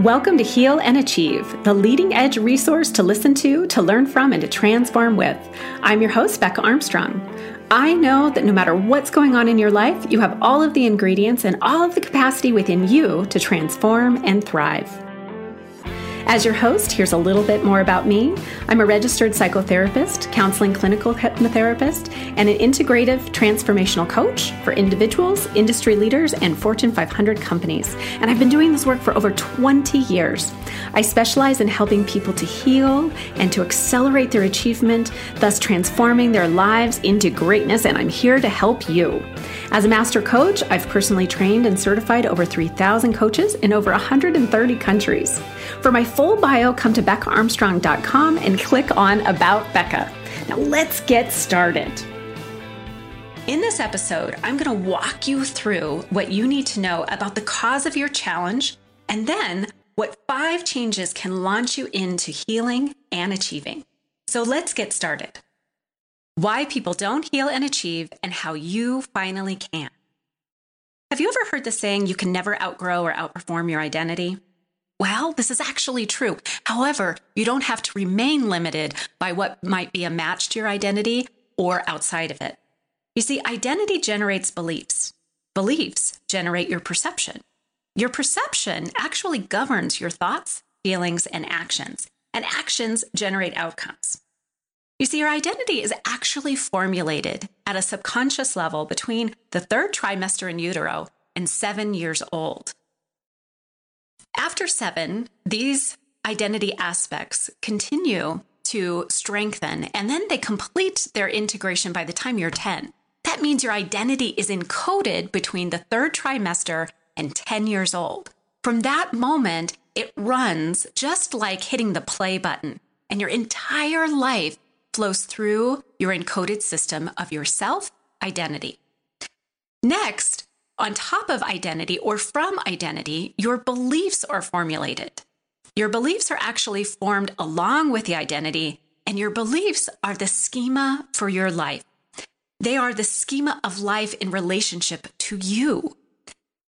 Welcome to Heal and Achieve, the leading edge resource to listen to, to learn from, and to transform with. I'm your host, Becca Armstrong. I know that no matter what's going on in your life, you have all of the ingredients and all of the capacity within you to transform and thrive. As your host, here's a little bit more about me. I'm a registered psychotherapist, counseling clinical hypnotherapist, and an integrative transformational coach for individuals, industry leaders, and Fortune 500 companies. And I've been doing this work for over 20 years. I specialize in helping people to heal and to accelerate their achievement, thus transforming their lives into greatness, and I'm here to help you. As a master coach, I've personally trained and certified over 3,000 coaches in over 130 countries. For my full bio, come to BeccaArmstrong.com and click on About Becca. Now let's get started. In this episode, I'm going to walk you through what you need to know about the cause of your challenge and then what five changes can launch you into healing and achieving. So let's get started. Why people don't heal and achieve, and how you finally can. Have you ever heard the saying, you can never outgrow or outperform your identity? Well, this is actually true. However, you don't have to remain limited by what might be a match to your identity or outside of it. You see, identity generates beliefs. Beliefs generate your perception. Your perception actually governs your thoughts, feelings, and actions, and actions generate outcomes. You see, your identity is actually formulated at a subconscious level between the third trimester in utero and seven years old. After seven, these identity aspects continue to strengthen and then they complete their integration by the time you're 10. That means your identity is encoded between the third trimester and 10 years old. From that moment, it runs just like hitting the play button, and your entire life flows through your encoded system of your self identity. Next, on top of identity or from identity, your beliefs are formulated. Your beliefs are actually formed along with the identity, and your beliefs are the schema for your life. They are the schema of life in relationship to you.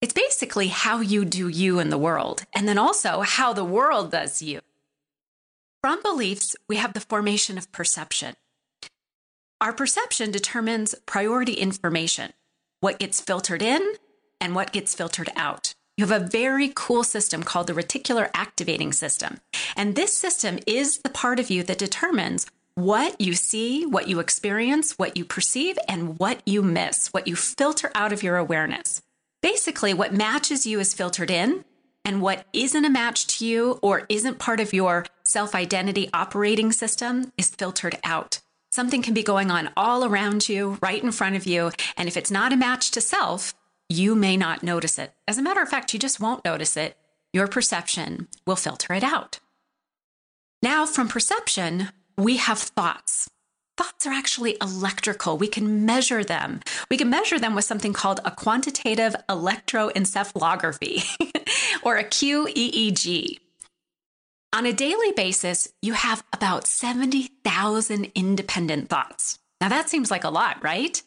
It's basically how you do you in the world, and then also how the world does you. From beliefs, we have the formation of perception. Our perception determines priority information what gets filtered in and what gets filtered out. You have a very cool system called the reticular activating system. And this system is the part of you that determines what you see, what you experience, what you perceive, and what you miss, what you filter out of your awareness. Basically, what matches you is filtered in, and what isn't a match to you or isn't part of your self identity operating system is filtered out. Something can be going on all around you, right in front of you. And if it's not a match to self, you may not notice it. As a matter of fact, you just won't notice it. Your perception will filter it out. Now, from perception, we have thoughts. Thoughts are actually electrical. We can measure them. We can measure them with something called a quantitative electroencephalography or a QEEG. On a daily basis, you have about 70,000 independent thoughts. Now, that seems like a lot, right?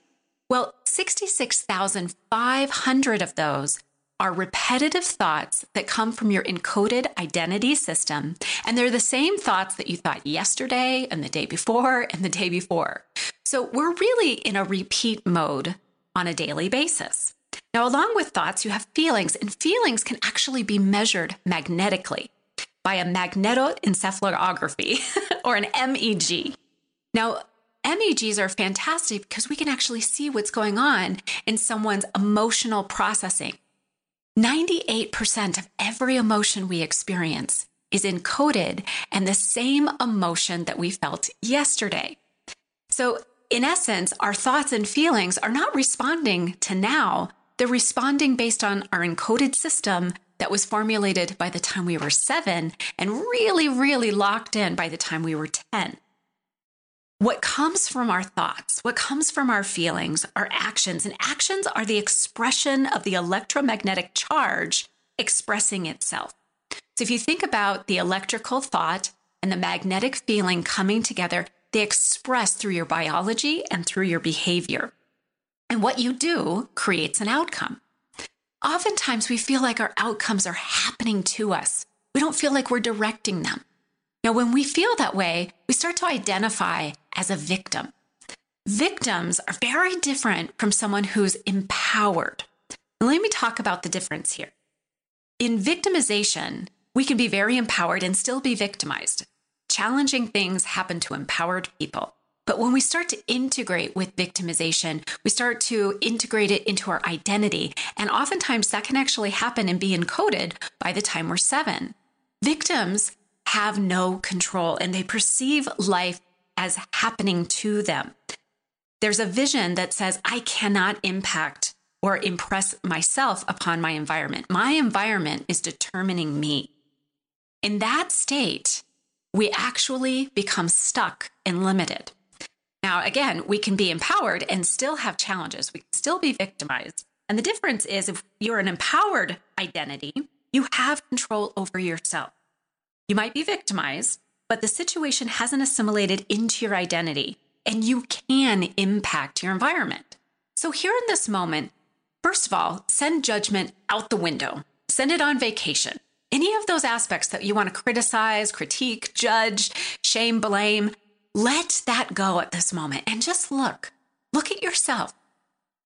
Well, 66,500 of those are repetitive thoughts that come from your encoded identity system. And they're the same thoughts that you thought yesterday and the day before and the day before. So we're really in a repeat mode on a daily basis. Now, along with thoughts, you have feelings, and feelings can actually be measured magnetically by a magnetoencephalography or an MEG. Now, MEGs are fantastic because we can actually see what's going on in someone's emotional processing. 98% of every emotion we experience is encoded and the same emotion that we felt yesterday. So, in essence, our thoughts and feelings are not responding to now, they're responding based on our encoded system that was formulated by the time we were seven and really, really locked in by the time we were 10. What comes from our thoughts, what comes from our feelings, our actions, and actions are the expression of the electromagnetic charge expressing itself. So if you think about the electrical thought and the magnetic feeling coming together, they express through your biology and through your behavior. And what you do creates an outcome. Oftentimes, we feel like our outcomes are happening to us. we don't feel like we're directing them. Now, when we feel that way, we start to identify as a victim. Victims are very different from someone who's empowered. Let me talk about the difference here. In victimization, we can be very empowered and still be victimized. Challenging things happen to empowered people. But when we start to integrate with victimization, we start to integrate it into our identity. And oftentimes that can actually happen and be encoded by the time we're seven. Victims have no control and they perceive life as happening to them. There's a vision that says, I cannot impact or impress myself upon my environment. My environment is determining me. In that state, we actually become stuck and limited. Now, again, we can be empowered and still have challenges. We can still be victimized. And the difference is if you're an empowered identity, you have control over yourself. You might be victimized, but the situation hasn't assimilated into your identity and you can impact your environment. So, here in this moment, first of all, send judgment out the window, send it on vacation. Any of those aspects that you want to criticize, critique, judge, shame, blame, let that go at this moment and just look. Look at yourself.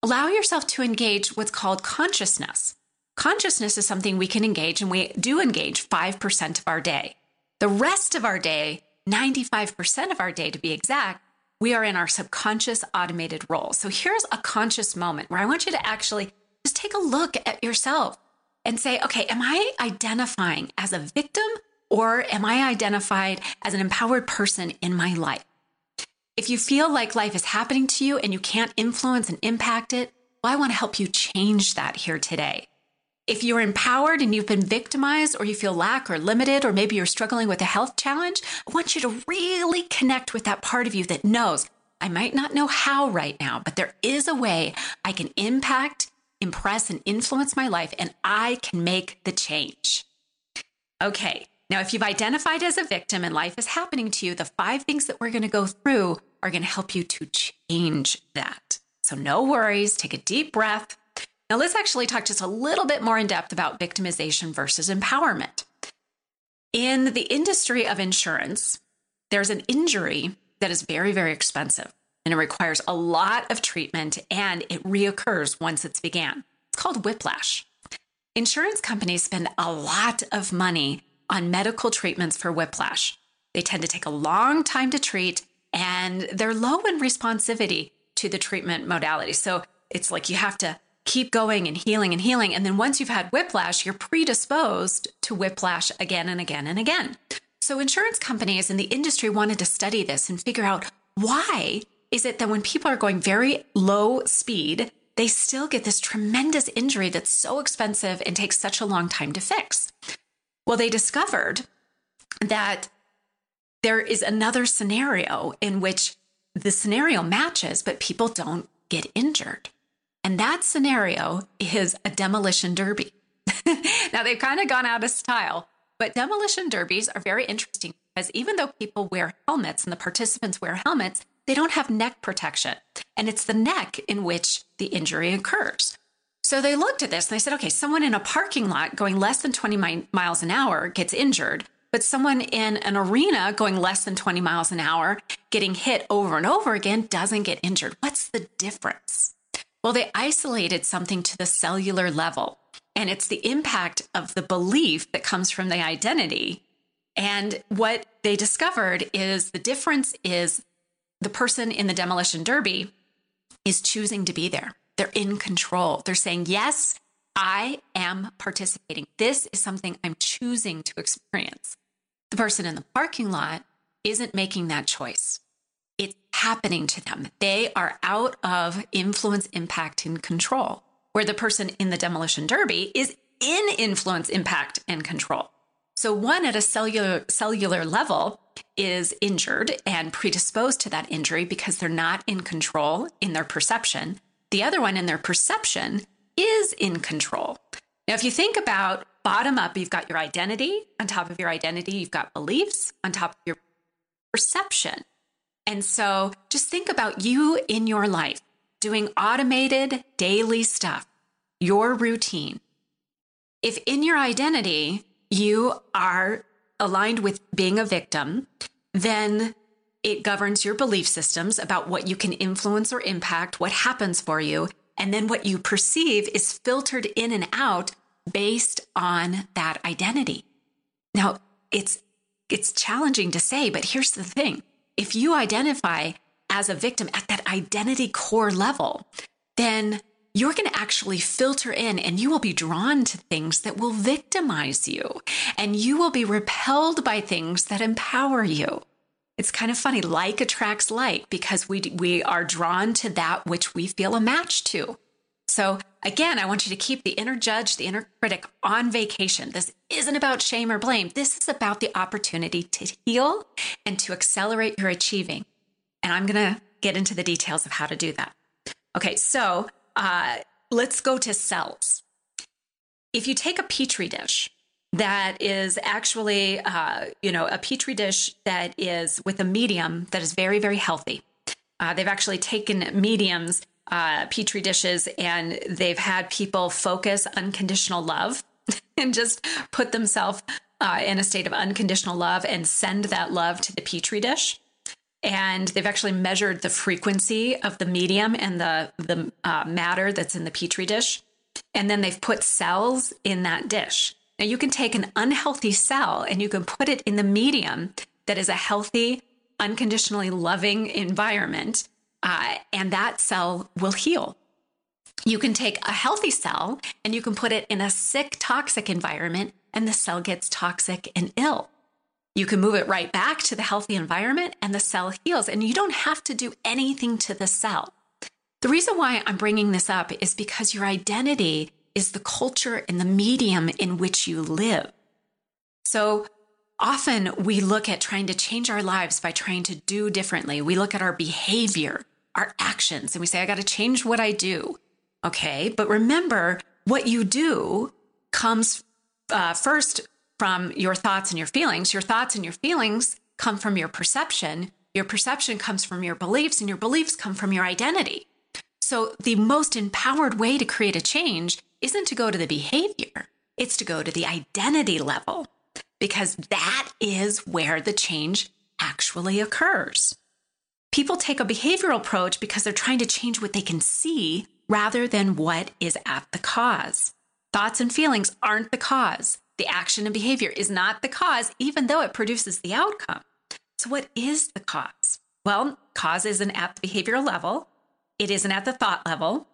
Allow yourself to engage what's called consciousness. Consciousness is something we can engage, and we do engage 5% of our day. The rest of our day, 95% of our day to be exact, we are in our subconscious automated role. So here's a conscious moment where I want you to actually just take a look at yourself and say, okay, am I identifying as a victim or am I identified as an empowered person in my life? If you feel like life is happening to you and you can't influence and impact it, well, I want to help you change that here today. If you're empowered and you've been victimized, or you feel lack or limited, or maybe you're struggling with a health challenge, I want you to really connect with that part of you that knows I might not know how right now, but there is a way I can impact, impress, and influence my life, and I can make the change. Okay, now, if you've identified as a victim and life is happening to you, the five things that we're going to go through are going to help you to change that. So, no worries, take a deep breath. Now, let's actually talk just a little bit more in depth about victimization versus empowerment. In the industry of insurance, there's an injury that is very, very expensive and it requires a lot of treatment and it reoccurs once it's began. It's called whiplash. Insurance companies spend a lot of money on medical treatments for whiplash. They tend to take a long time to treat and they're low in responsivity to the treatment modality. So it's like you have to keep going and healing and healing. And then once you've had whiplash, you're predisposed to whiplash again and again and again. So insurance companies and the industry wanted to study this and figure out why is it that when people are going very low speed, they still get this tremendous injury that's so expensive and takes such a long time to fix. Well, they discovered that there is another scenario in which the scenario matches, but people don't get injured. And that scenario is a demolition derby. now, they've kind of gone out of style, but demolition derbies are very interesting because even though people wear helmets and the participants wear helmets, they don't have neck protection. And it's the neck in which the injury occurs. So they looked at this and they said, okay, someone in a parking lot going less than 20 mi- miles an hour gets injured, but someone in an arena going less than 20 miles an hour getting hit over and over again doesn't get injured. What's the difference? Well, they isolated something to the cellular level, and it's the impact of the belief that comes from the identity. And what they discovered is the difference is the person in the demolition derby is choosing to be there. They're in control. They're saying, yes, I am participating. This is something I'm choosing to experience. The person in the parking lot isn't making that choice. It's happening to them. They are out of influence, impact, and control, where the person in the demolition derby is in influence, impact, and control. So one at a cellular cellular level is injured and predisposed to that injury because they're not in control in their perception. The other one in their perception is in control. Now, if you think about bottom up, you've got your identity. On top of your identity, you've got beliefs. On top of your perception. And so just think about you in your life doing automated daily stuff, your routine. If in your identity, you are aligned with being a victim, then it governs your belief systems about what you can influence or impact, what happens for you. And then what you perceive is filtered in and out based on that identity. Now, it's it's challenging to say, but here's the thing. If you identify as a victim at that identity core level, then you're going to actually filter in and you will be drawn to things that will victimize you and you will be repelled by things that empower you. It's kind of funny, like attracts like because we we are drawn to that which we feel a match to. So again, I want you to keep the inner judge, the inner critic on vacation. This isn't about shame or blame. This is about the opportunity to heal and to accelerate your achieving. And I'm going to get into the details of how to do that. Okay, so uh, let's go to cells. If you take a petri dish that is actually, uh, you know, a petri dish that is with a medium that is very, very healthy. Uh, they've actually taken mediums, uh, petri dishes, and they've had people focus unconditional love and just put themselves uh, in a state of unconditional love and send that love to the petri dish. And they've actually measured the frequency of the medium and the the uh, matter that's in the petri dish. And then they've put cells in that dish now you can take an unhealthy cell and you can put it in the medium that is a healthy unconditionally loving environment uh, and that cell will heal you can take a healthy cell and you can put it in a sick toxic environment and the cell gets toxic and ill you can move it right back to the healthy environment and the cell heals, and you don't have to do anything to the cell. The reason why I'm bringing this up is because your identity is the culture and the medium in which you live. So often we look at trying to change our lives by trying to do differently. We look at our behavior, our actions, and we say, I got to change what I do. Okay. But remember, what you do comes uh, first from your thoughts and your feelings. Your thoughts and your feelings come from your perception. Your perception comes from your beliefs, and your beliefs come from your identity. So, the most empowered way to create a change isn't to go to the behavior, it's to go to the identity level, because that is where the change actually occurs. People take a behavioral approach because they're trying to change what they can see rather than what is at the cause. Thoughts and feelings aren't the cause. The action and behavior is not the cause, even though it produces the outcome. So, what is the cause? Well, cause isn't at the behavioral level, it isn't at the thought level,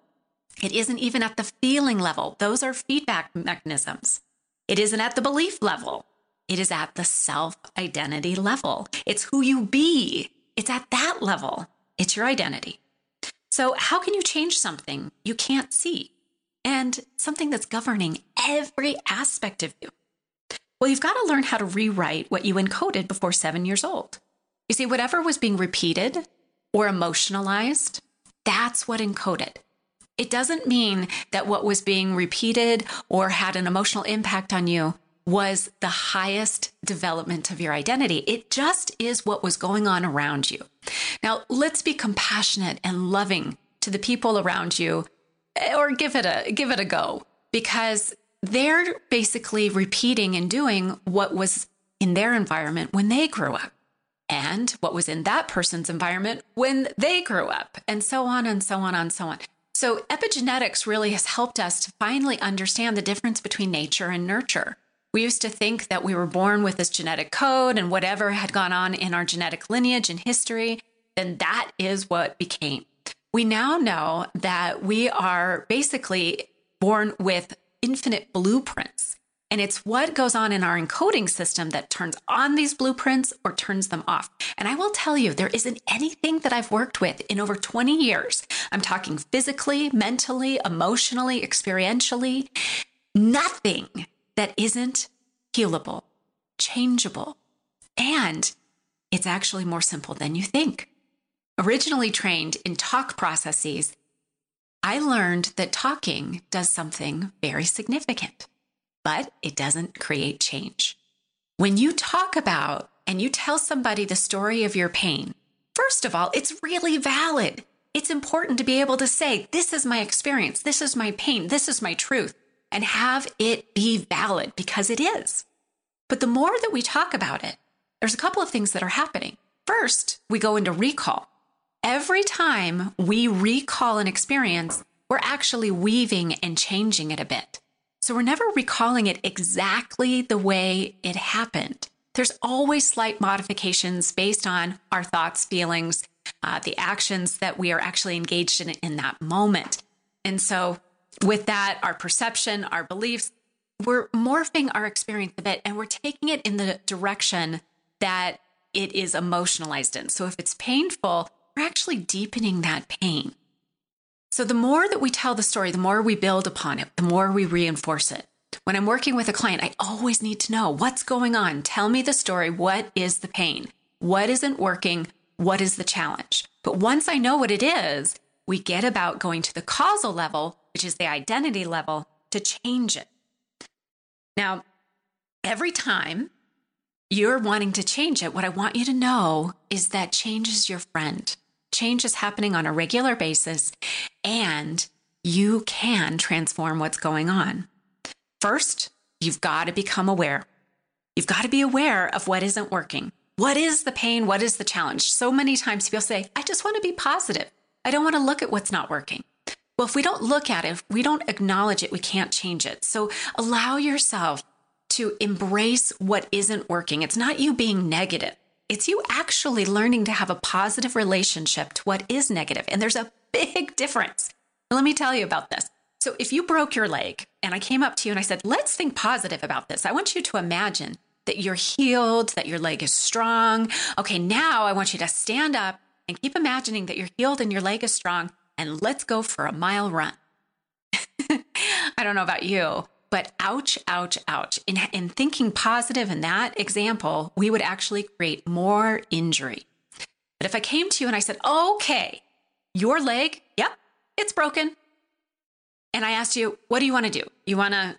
it isn't even at the feeling level. Those are feedback mechanisms. It isn't at the belief level, it is at the self identity level. It's who you be, it's at that level. It's your identity. So, how can you change something you can't see? and something that's governing every aspect of you. Well, you've got to learn how to rewrite what you encoded before seven years old. You see, whatever was being repeated or emotionalized, that's what encoded. It doesn't mean that what was being repeated or had an emotional impact on you was the highest development of your identity. It just is what was going on around you. Now, let's be compassionate and loving to the people around you eh, or give it a give it a go because they're basically repeating and doing what was in their environment when they grew up and what was in that person's environment when they grew up and so on and so on and so on. So epigenetics really has helped us to finally understand the difference between nature and nurture. We used to think that we were born with this genetic code and whatever had gone on in our genetic lineage and history, then that is what became we now know that we are basically born with infinite blueprints. And it's what goes on in our encoding system that turns on these blueprints or turns them off. And I will tell you, there isn't anything that I've worked with in over 20 years. I'm talking physically, mentally, emotionally, experientially, nothing that isn't healable, changeable. And it's actually more simple than you think. Originally trained in talk processes, I learned that talking does something very significant, but it doesn't create change. When you talk about and you tell somebody the story of your pain, first of all, it's really valid. It's important to be able to say, This is my experience, this is my pain, this is my truth, and have it be valid because it is. But the more that we talk about it, there's a couple of things that are happening. First, we go into recall. Every time we recall an experience, we're actually weaving and changing it a bit. So we're never recalling it exactly the way it happened. There's always slight modifications based on our thoughts, feelings, uh, the actions that we are actually engaged in in that moment. And so, with that, our perception, our beliefs, we're morphing our experience a bit and we're taking it in the direction that it is emotionalized in. So, if it's painful, we're actually deepening that pain. So, the more that we tell the story, the more we build upon it, the more we reinforce it. When I'm working with a client, I always need to know what's going on. Tell me the story. What is the pain? What isn't working? What is the challenge? But once I know what it is, we get about going to the causal level, which is the identity level, to change it. Now, every time you're wanting to change it, what I want you to know is that change is your friend. Change is happening on a regular basis, and you can transform what's going on. First, you've got to become aware. You've got to be aware of what isn't working. What is the pain? What is the challenge? So many times people say, I just want to be positive. I don't want to look at what's not working. Well, if we don't look at it, we don't acknowledge it, we can't change it. So allow yourself to embrace what isn't working. It's not you being negative. It's you actually learning to have a positive relationship to what is negative. And there's a big difference. Let me tell you about this. So if you broke your leg and I came up to you and I said, let's think positive about this. I want you to imagine that you're healed, that your leg is strong. Okay, now I want you to stand up and keep imagining that you're healed and your leg is strong and let's go for a mile run. I don't know about you, but ouch, ouch, ouch. In, in thinking positive in that example, we would actually create more injury. But if I came to you and I said, okay, your leg, yep, it's broken. And I asked you, what do you want to do? You want to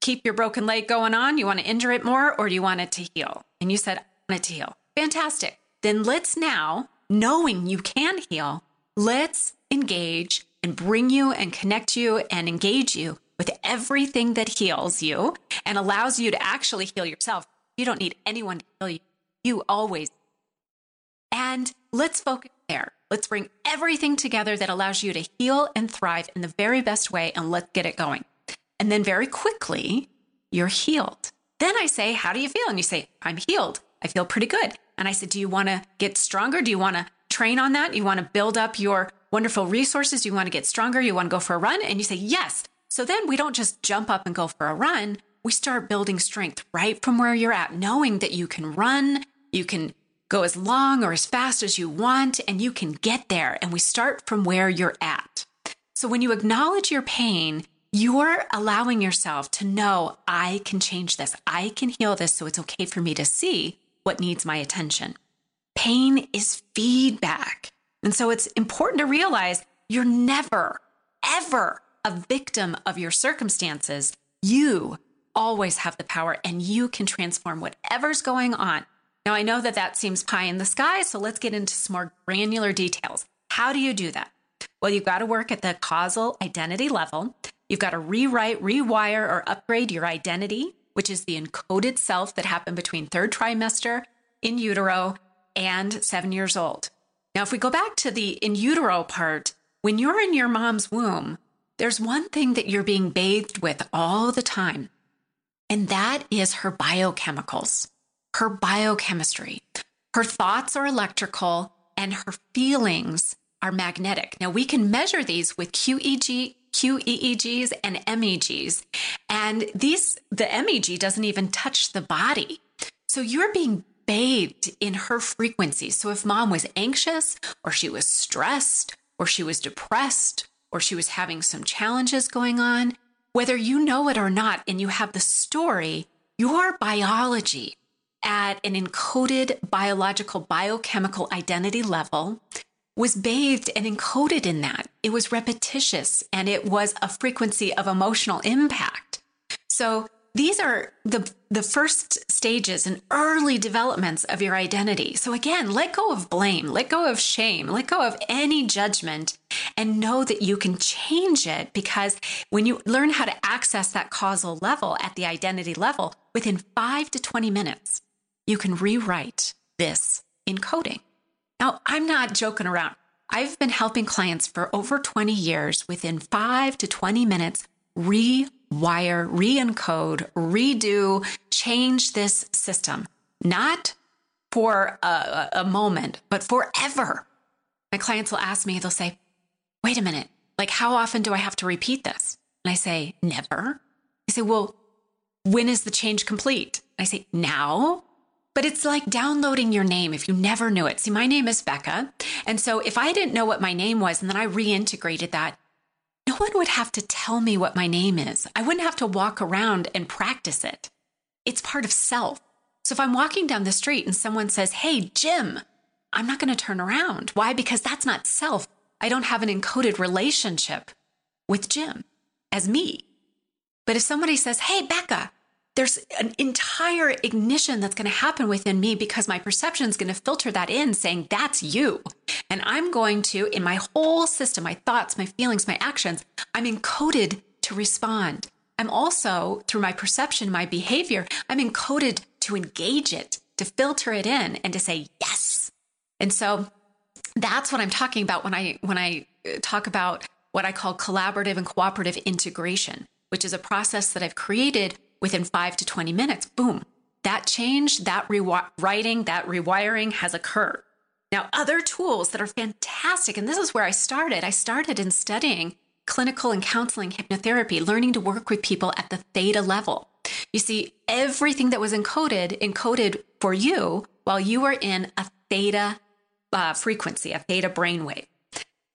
keep your broken leg going on? You want to injure it more or do you want it to heal? And you said, I want it to heal. Fantastic. Then let's now, knowing you can heal, let's engage and bring you and connect you and engage you with everything that heals you and allows you to actually heal yourself. You don't need anyone to heal you. You always. And let's focus there. Let's bring everything together that allows you to heal and thrive in the very best way and let's get it going. And then very quickly, you're healed. Then I say, How do you feel? And you say, I'm healed. I feel pretty good. And I said, Do you want to get stronger? Do you want to train on that? You want to build up your wonderful resources? You want to get stronger? You want to go for a run? And you say, Yes. So then we don't just jump up and go for a run. We start building strength right from where you're at, knowing that you can run, you can go as long or as fast as you want, and you can get there. And we start from where you're at. So when you acknowledge your pain, you're allowing yourself to know, I can change this. I can heal this. So it's okay for me to see what needs my attention. Pain is feedback. And so it's important to realize you're never, ever a victim of your circumstances. You always have the power and you can transform whatever's going on now, I know that that seems pie in the sky, so let's get into some more granular details. How do you do that? Well, you've got to work at the causal identity level. You've got to rewrite, rewire, or upgrade your identity, which is the encoded self that happened between third trimester in utero and seven years old. Now, if we go back to the in utero part, when you're in your mom's womb, there's one thing that you're being bathed with all the time, and that is her biochemicals her biochemistry. Her thoughts are electrical and her feelings are magnetic. Now we can measure these with QEG, QEEGs and MEGs. And these the MEG doesn't even touch the body. So you're being bathed in her frequency. So if mom was anxious or she was stressed or she was depressed or she was having some challenges going on, whether you know it or not and you have the story, your biology at an encoded biological biochemical identity level was bathed and encoded in that. It was repetitious and it was a frequency of emotional impact. So these are the the first stages and early developments of your identity. So again, let go of blame, let go of shame, let go of any judgment and know that you can change it because when you learn how to access that causal level at the identity level within 5 to 20 minutes, you can rewrite this encoding. Now, I'm not joking around. I've been helping clients for over 20 years within 5 to 20 minutes rewire, re encode, redo, change this system, not for a, a, moment, but forever. My clients will ask me, they'll say, wait a minute, like how often do I have to repeat this? And I say, never. They say, well, when is the change complete? I say, now. But it's like downloading your name if you never knew it. See, my name is Becca. And so if I didn't know what my name was and then I reintegrated that, no one would have to tell me what my name is. I wouldn't have to walk around and practice it. It's part of self. So if I'm walking down the street and someone says, Hey, Jim, I'm not going to turn around. Why? Because that's not self. I don't have an encoded relationship with Jim as me. But if somebody says, Hey, Becca, there's an entire ignition that's going to happen within me because my perception is going to filter that in saying, That's you. And I'm going to, in my whole system, my thoughts, my feelings, my actions, I'm encoded to respond. I'm also, through my perception, my behavior, I'm encoded to engage it, to filter it in and to say yes. And so that's what I'm talking about when I, when I uh, talk about what I call collaborative and cooperative integration, which is a process that I've created within five to 20 minutes. Boom. That change, that rewriting, that rewiring has occurred. Now, other tools that are fantastic, and this is where I started. I started in studying clinical and counseling hypnotherapy, learning to work with people at the theta level. You see, everything that was encoded, encoded for you while you were in a theta uh, frequency, a theta brainwave.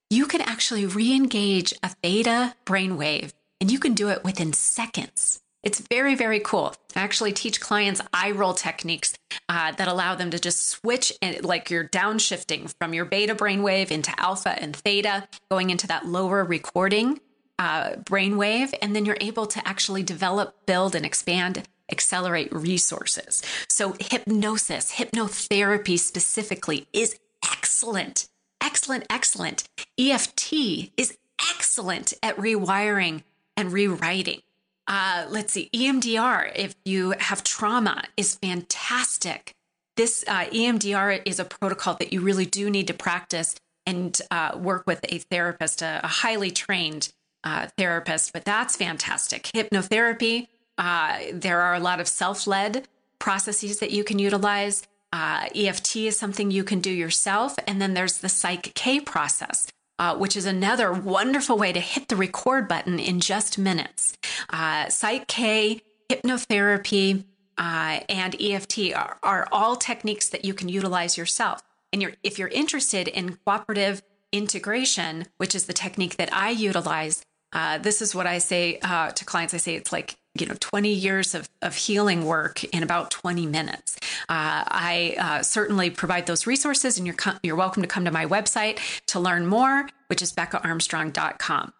You can actually re engage a theta brainwave, and you can do it within seconds. It's very, very cool. I actually teach clients eye roll techniques uh, that allow them to just switch and like you're downshifting from your beta brainwave into alpha and theta, going into that lower recording uh, brainwave. And then you're able to actually develop, build, and expand, accelerate resources. So, hypnosis, hypnotherapy specifically is excellent, excellent, excellent. EFT is excellent at rewiring and rewriting. Uh, let's see, EMDR, if you have trauma, is fantastic. This uh, EMDR is a protocol that you really do need to practice and uh, work with a therapist, a, a highly trained uh, therapist, but that's fantastic. Hypnotherapy, uh, there are a lot of self led processes that you can utilize. Uh, EFT is something you can do yourself. And then there's the PSYCH-K process, uh, which is another wonderful way to hit the record button in just minutes. Uh, PSYCH-K, hypnotherapy, uh, and EFT are, are all techniques that you can utilize yourself. And you're, if you're interested in cooperative integration, which is the technique that I utilize, uh, this is what I say uh, to clients. I say it's like you know 20 years of, of healing work in about 20 minutes. Uh, i uh, certainly provide those resources and you're, you're welcome to come to my website to learn more which is beccaarmstrong.com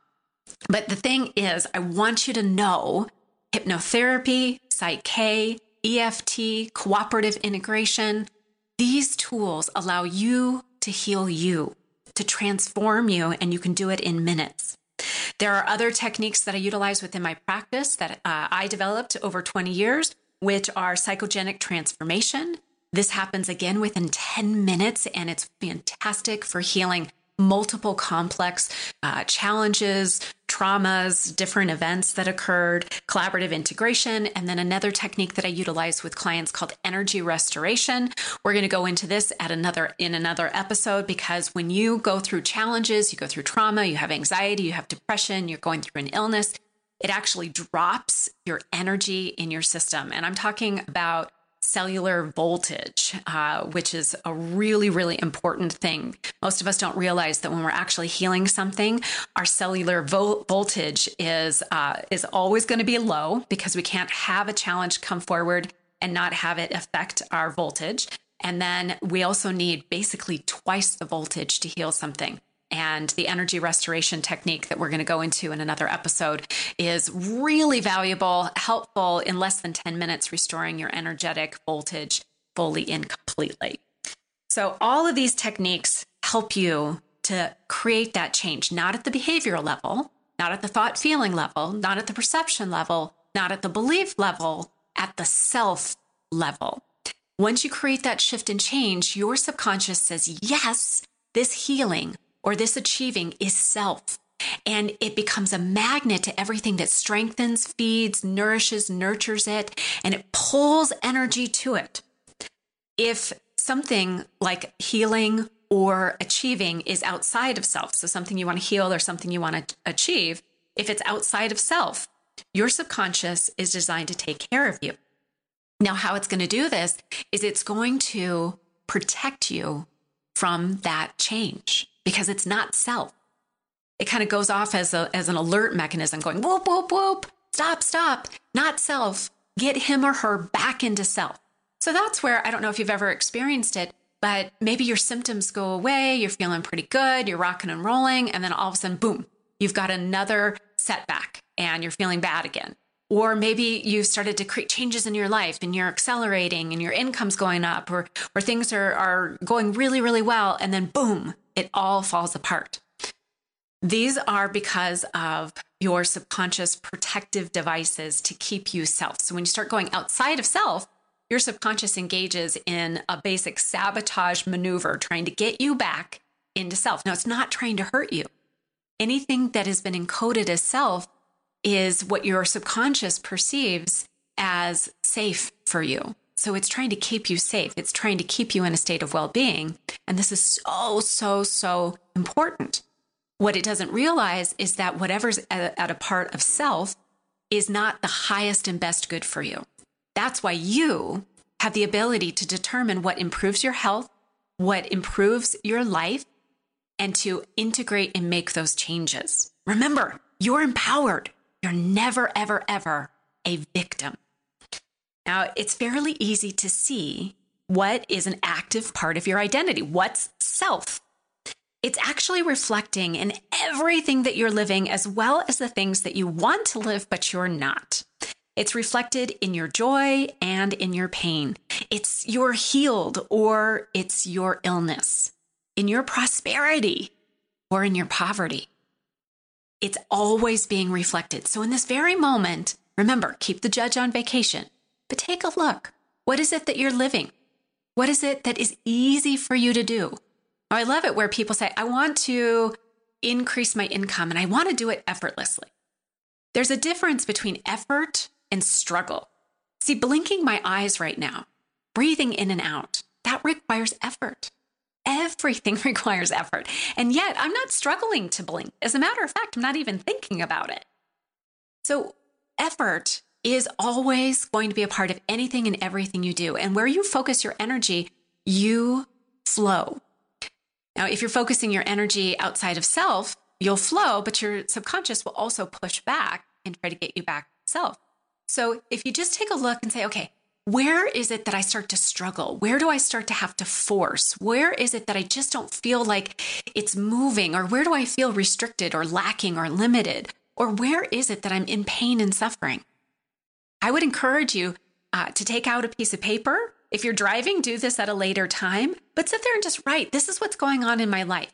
but the thing is i want you to know hypnotherapy psych eft cooperative integration these tools allow you to heal you to transform you and you can do it in minutes there are other techniques that I utilize within my practice that uh, I developed over 20 years, which are psychogenic transformation. This happens again within 10 minutes, and it's fantastic for healing multiple complex uh, challenges, traumas, different events that occurred, collaborative integration, and then another technique that I utilize with clients called energy restoration. We're going to go into this at another in another episode because when you go through challenges, you go through trauma, you have anxiety, you have depression, you're going through an illness, it actually drops your energy in your system. And I'm talking about cellular voltage, uh, which is a really, really important thing. Most of us don't realize that when we're actually healing something, our cellular vo- voltage is uh, is always going to be low because we can't have a challenge come forward and not have it affect our voltage. And then we also need basically twice the voltage to heal something. And the energy restoration technique that we're going to go into in another episode is really valuable, helpful in less than 10 minutes, restoring your energetic voltage fully and completely. So, all of these techniques help you to create that change, not at the behavioral level, not at the thought feeling level, not at the perception level, not at the belief level, at the self level. Once you create that shift and change, your subconscious says, yes, this healing or this achieving is self. And it becomes a magnet to everything that strengthens, feeds, nourishes, nurtures it, and it pulls energy to it. If something like healing or achieving is outside of self, so something you want to heal or something you want to achieve, if it's outside of self, your subconscious is designed to take care of you. Now, how it's going to do this is it's going to protect you from that change because it's not self. It kind of goes off as, a, as an alert mechanism going whoop, whoop, whoop, stop, stop, not self. Get him or her back into self. So that's where I don't know if you've ever experienced it, but maybe your symptoms go away, you're feeling pretty good, you're rocking and rolling, and then all of a sudden, boom, you've got another setback and you're feeling bad again. Or maybe you've started to create changes in your life and you're accelerating and your income's going up or, or things are, are going really, really well. And then boom, it all falls apart. These are because of your subconscious protective devices to keep you self. So when you start going outside of self, your subconscious engages in a basic sabotage maneuver trying to get you back into self. Now, it's not trying to hurt you. Anything that has been encoded as self is what your subconscious perceives as safe for you. So it's trying to keep you safe. It's trying to keep you in a state of well being. And this is so, so, so important. What it doesn't realize is that whatever's at a part of self is not the highest and best good for you. That's why you have the ability to determine what improves your health, what improves your life, and to integrate and make those changes. Remember, you're empowered. You're never, ever, ever a victim. Now, it's fairly easy to see what is an active part of your identity. What's self? It's actually reflecting in everything that you're living, as well as the things that you want to live, but you're not. It's reflected in your joy and in your pain. It's your healed or it's your illness, in your prosperity or in your poverty it's always being reflected. So in this very moment, remember, keep the judge on vacation, but take a look. What is it that you're living? What is it that is easy for you to do? I love it where people say, I want to increase my income and I want to do it effortlessly. There's a difference between effort and struggle. See, blinking my eyes right now, breathing in and out, that requires effort. Everything requires effort. And yet I'm not struggling to blink. As a matter of fact, I'm not even thinking about it. So, effort is always going to be a part of anything and everything you do. And where you focus your energy, you flow. Now, if you're focusing your energy outside of self, you'll flow, but your subconscious will also push back and try to get you back to self. So, if you just take a look and say, okay, where is it that I start to struggle? Where do I start to have to force? Where is it that I just don't feel like it's moving? Or where do I feel restricted or lacking or limited? Or where is it that I'm in pain and suffering? I would encourage you uh, to take out a piece of paper. If you're driving, do this at a later time, but sit there and just write, this is what's going on in my life.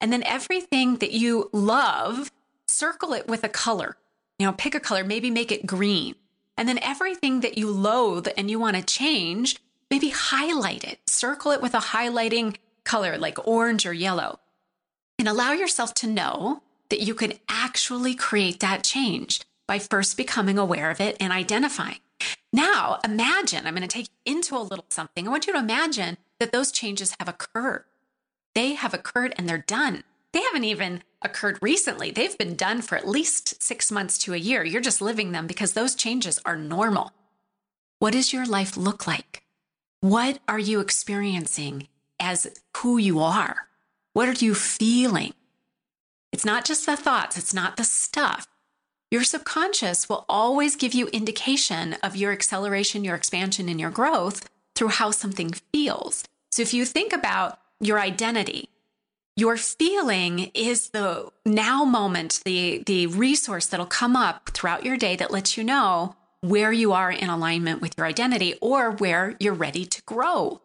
And then everything that you love, circle it with a color. You know, pick a color, maybe make it green and then everything that you loathe and you want to change, maybe highlight it, circle it with a highlighting color like orange or yellow, and allow yourself to know that you can actually create that change by first becoming aware of it and identifying. Now, imagine, I'm going to take you into a little something. I want you to imagine that those changes have occurred. They have occurred and they're done. They haven't even occurred recently. They've been done for at least six months to a year. You're just living them because those changes are normal. What does your life look like? What are you experiencing as who you are? What are you feeling? It's not just the thoughts, it's not the stuff. Your subconscious will always give you indication of your acceleration, your expansion, and your growth through how something feels. So if you think about your identity, Your feeling is the now moment, the, the resource that'll come up throughout your day that lets you know where you are in alignment with your identity or where you're ready to grow.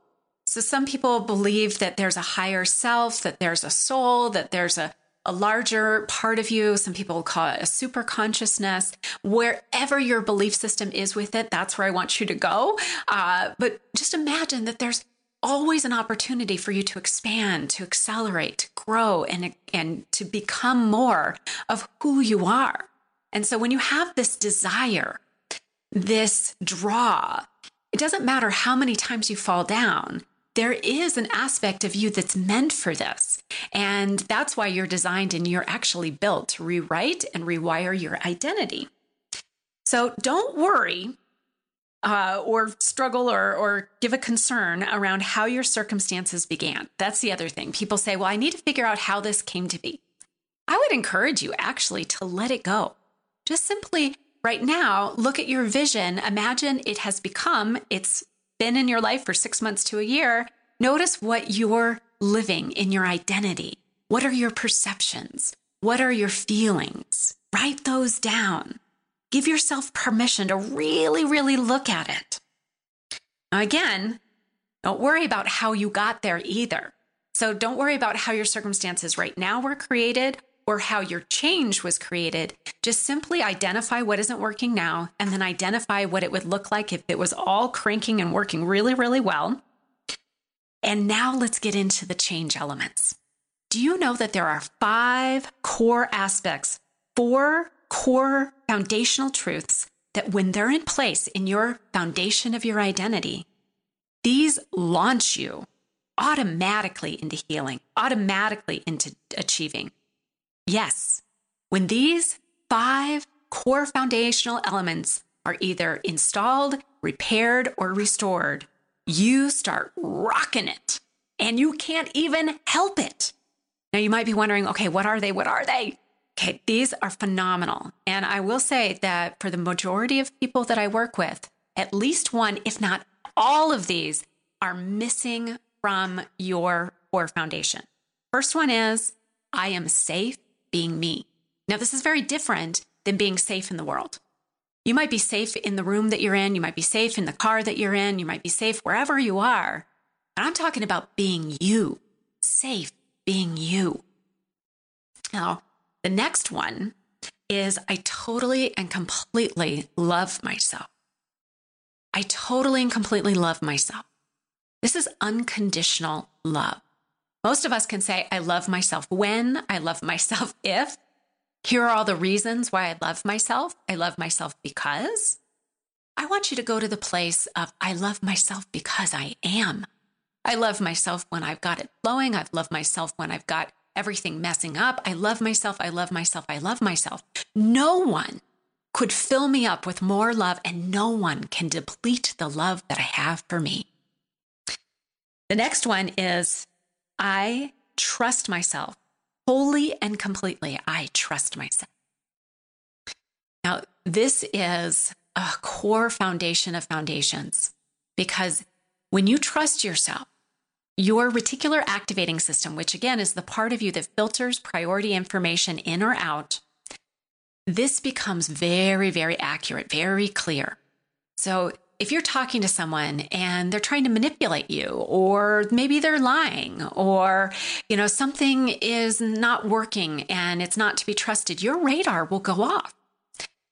So some people believe that there's a higher self, that there's a soul, that there's a, a larger part of you. Some people call it a super consciousness. Wherever your belief system is with it, that's where I want you to go. Uh, but just imagine that there's always an opportunity for you to expand, to accelerate, to grow, and, and to become more of who you are. And so when you have this desire, this draw, it doesn't matter how many times you fall down. There is an aspect of you that's meant for this. And that's why you're designed and you're actually built to rewrite and rewire your identity. So don't worry uh, or struggle or, or give a concern around how your circumstances began. That's the other thing. People say, well, I need to figure out how this came to be. I would encourage you actually to let it go. Just simply right now, look at your vision. Imagine it has become, it's been in your life for six months to a year. Notice what you're living in your identity. What are your perceptions? What are your feelings? Write those down. Give yourself permission to really, really look at it. Now, again, don't worry about how you got there either. So don't worry about how your circumstances right now were created or how your change was created. Just simply identify what isn't working now and then identify what it would look like if it was all cranking and working really, really well. And now let's get into the change elements. Do you know that there are five core aspects, four core foundational truths that when they're in place in your foundation of your identity, these launch you automatically into healing, automatically into achieving. Yes, when these five core foundational elements are either installed, repaired, or restored, you start rocking it and you can't even help it. Now, you might be wondering, okay, what are they? What are they? Okay, these are phenomenal. And I will say that for the majority of people that I work with, at least one, if not all of these, are missing from your core foundation. First one is I am safe being me. Now, this is very different than being safe in the world. You might be safe in the room that you're in, you might be safe in the car that you're in, you might be safe wherever you are. And I'm talking about being you, safe being you. Now, the next one is I totally and completely love myself. I totally and completely love myself. This is unconditional love. Most of us can say, I love myself when, I love myself if. Here are all the reasons why I love myself. I love myself because. I want you to go to the place of, I love myself because I am. I love myself when I've got it flowing. I love myself when I've got everything messing up. I love myself. I love myself. I love myself. No one could fill me up with more love, and no one can deplete the love that I have for me. The next one is I trust myself wholly and completely. I trust myself. Now, this is a core foundation of foundations because when you trust yourself, your reticular activating system, which again is the part of you that filters priority information in or out, this becomes very, very accurate, very clear. So if you're talking to someone and they're trying to manipulate you or maybe they're lying or you know something is not working and it's not to be trusted your radar will go off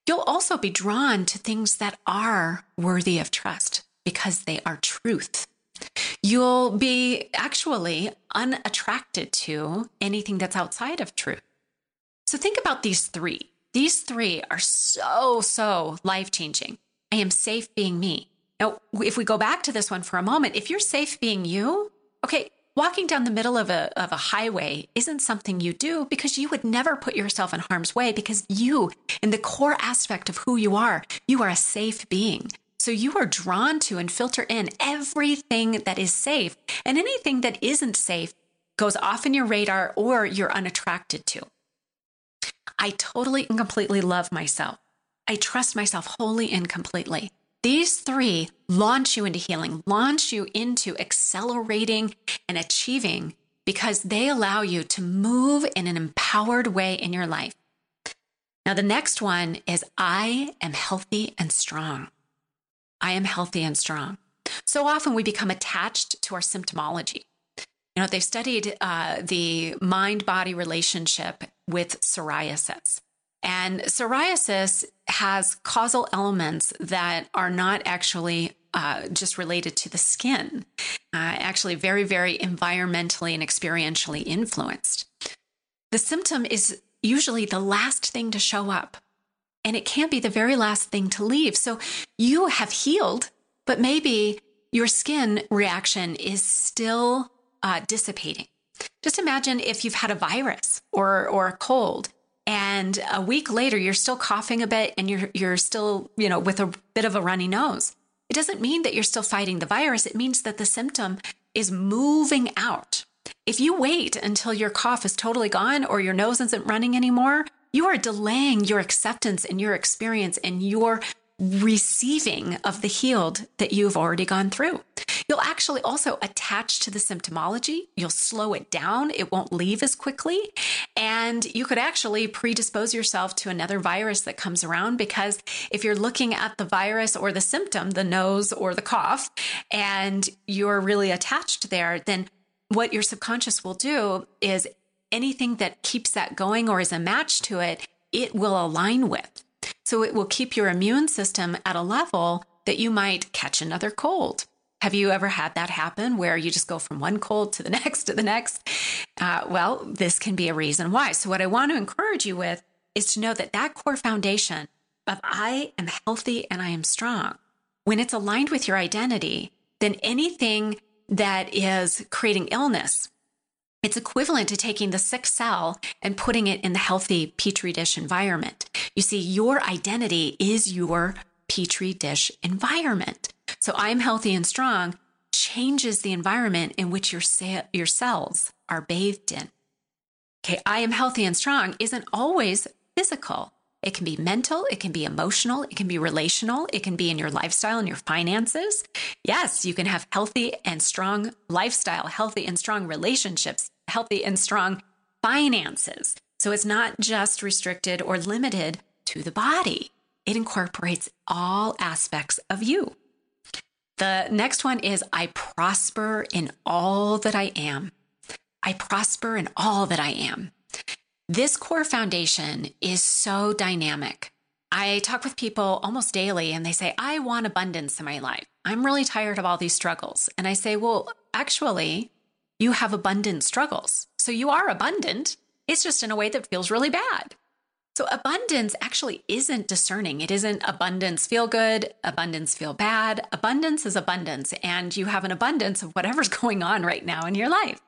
you'll also be drawn to things that are worthy of trust because they are truth you'll be actually unattracted to anything that's outside of truth. So think about these three. These three are so, so life changing. I am safe being me. Now, if we go back to this one for a moment, if you're safe being you, okay, walking down the middle of a, of a highway isn't something you do because you would never put yourself in harm's way because you, in the core aspect of who you are, you are a safe being. So you are drawn to and filter in everything that is safe, and anything that isn't safe goes off in your radar or you're unattracted to. I totally and completely love myself. I trust myself wholly and completely. These three launch you into healing, launch you into accelerating and achieving because they allow you to move in an empowered way in your life. Now, the next one is I am healthy and strong. I am healthy and strong. So often we become attached to our symptomology. You know, they've studied uh, the mind body relationship with psoriasis. And psoriasis has causal elements that are not actually uh, just related to the skin, uh, actually, very, very environmentally and experientially influenced. The symptom is usually the last thing to show up, and it can't be the very last thing to leave. So you have healed, but maybe your skin reaction is still uh, dissipating. Just imagine if you've had a virus or, or a cold and a week later you're still coughing a bit and you're you're still you know with a bit of a runny nose it doesn't mean that you're still fighting the virus it means that the symptom is moving out if you wait until your cough is totally gone or your nose isn't running anymore you are delaying your acceptance and your experience and your receiving of the healed that you've already gone through. You'll actually also attach to the symptomology. You'll slow it down. It won't leave as quickly. And you could actually predispose yourself to another virus that comes around because if you're looking at the virus or the symptom, the nose or the cough, and you're really attached there, then what your subconscious will do is anything that keeps that going or is a match to it, it will align with. So it will keep your immune system at a level that you might catch another cold. Have you ever had that happen where you just go from one cold to the next to the next? Uh, well, this can be a reason why. So, what I want to encourage you with is to know that that core foundation of I am healthy and I am strong, when it's aligned with your identity, then anything that is creating illness, it's equivalent to taking the sick cell and putting it in the healthy petri dish environment. You see, your identity is your petri dish environment. So I'm healthy and strong changes the environment in which your, your cells are bathed in. Okay, I am healthy and strong isn't always physical. It can be mental, it can be emotional, it can be relational, it can be in your lifestyle and your finances. Yes, you can have healthy and strong lifestyle, healthy and strong relationships, healthy and strong finances. So it's not just restricted or limited to the body, it incorporates all aspects of you. The next one is I prosper in all that I am. I prosper in all that I am. This core foundation is so dynamic. I talk with people almost daily and they say, I want abundance in my life. I'm really tired of all these struggles. And I say, well, actually, you have abundant struggles. So you are abundant. It's just in a way that feels really bad. So abundance actually isn't discerning. It isn't abundance feel good, abundance feel bad. Abundance is abundance, and you have an abundance of whatever's going on right now in your life.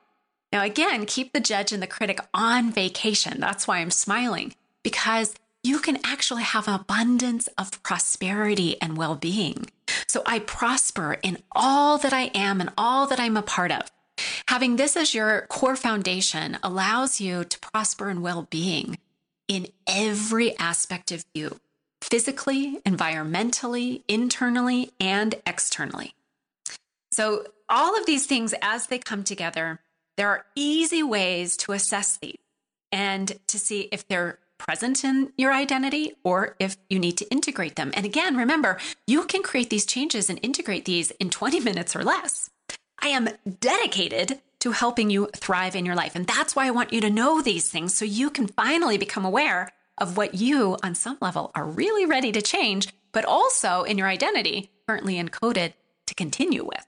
Now, again, keep the judge and the critic on vacation. That's why I'm smiling because you can actually have an abundance of prosperity and well being. So I prosper in all that I am and all that I'm a part of. Having this as your core foundation allows you to prosper in well being in every aspect of you physically, environmentally, internally, and externally. So, all of these things, as they come together, there are easy ways to assess these and to see if they're present in your identity or if you need to integrate them. And again, remember, you can create these changes and integrate these in 20 minutes or less. I am dedicated to helping you thrive in your life. And that's why I want you to know these things so you can finally become aware of what you, on some level, are really ready to change, but also in your identity, currently encoded to continue with.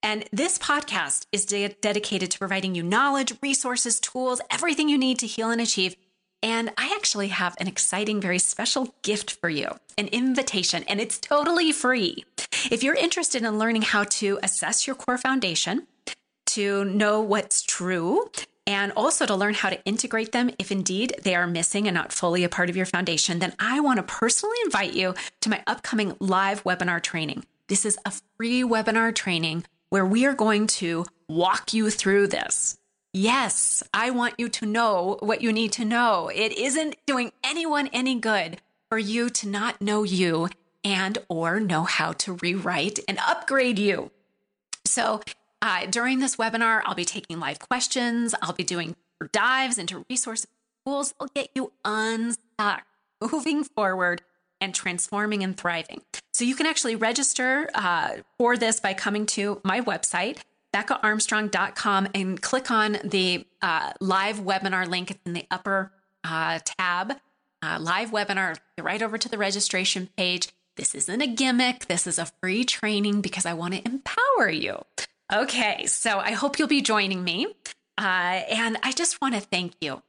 And this podcast is de- dedicated to providing you knowledge, resources, tools, everything you need to heal and achieve. And I actually have an exciting, very special gift for you an invitation, and it's totally free. If you're interested in learning how to assess your core foundation, to know what's true, and also to learn how to integrate them if indeed they are missing and not fully a part of your foundation, then I want to personally invite you to my upcoming live webinar training. This is a free webinar training where we are going to walk you through this. Yes, I want you to know what you need to know. It isn't doing anyone any good for you to not know you and or know how to rewrite and upgrade you. So uh, during this webinar, I'll be taking live questions. I'll be doing dives into resource tools that'll get you unstuck, moving forward, and transforming and thriving. So you can actually register uh, for this by coming to my website, BeccaArmstrong.com, and click on the uh, live webinar link. In the upper uh, tab, uh, live webinar, right over to the registration page. This isn't a gimmick. This is a free training because I want to empower you. Okay, so I hope you'll be joining me. Uh, and I just want to thank you.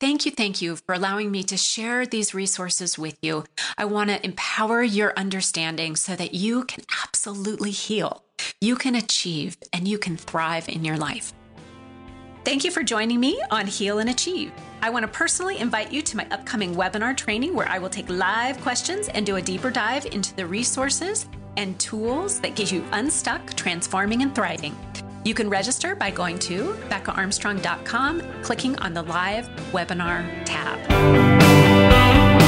Thank you, thank you for allowing me to share these resources with you. I want to empower your understanding so that you can absolutely heal, you can achieve, and you can thrive in your life. Thank you for joining me on Heal and Achieve. I want to personally invite you to my upcoming webinar training where I will take live questions and do a deeper dive into the resources and tools that get you unstuck, transforming, and thriving. You can register by going to BeccaArmstrong.com, clicking on the live webinar tab.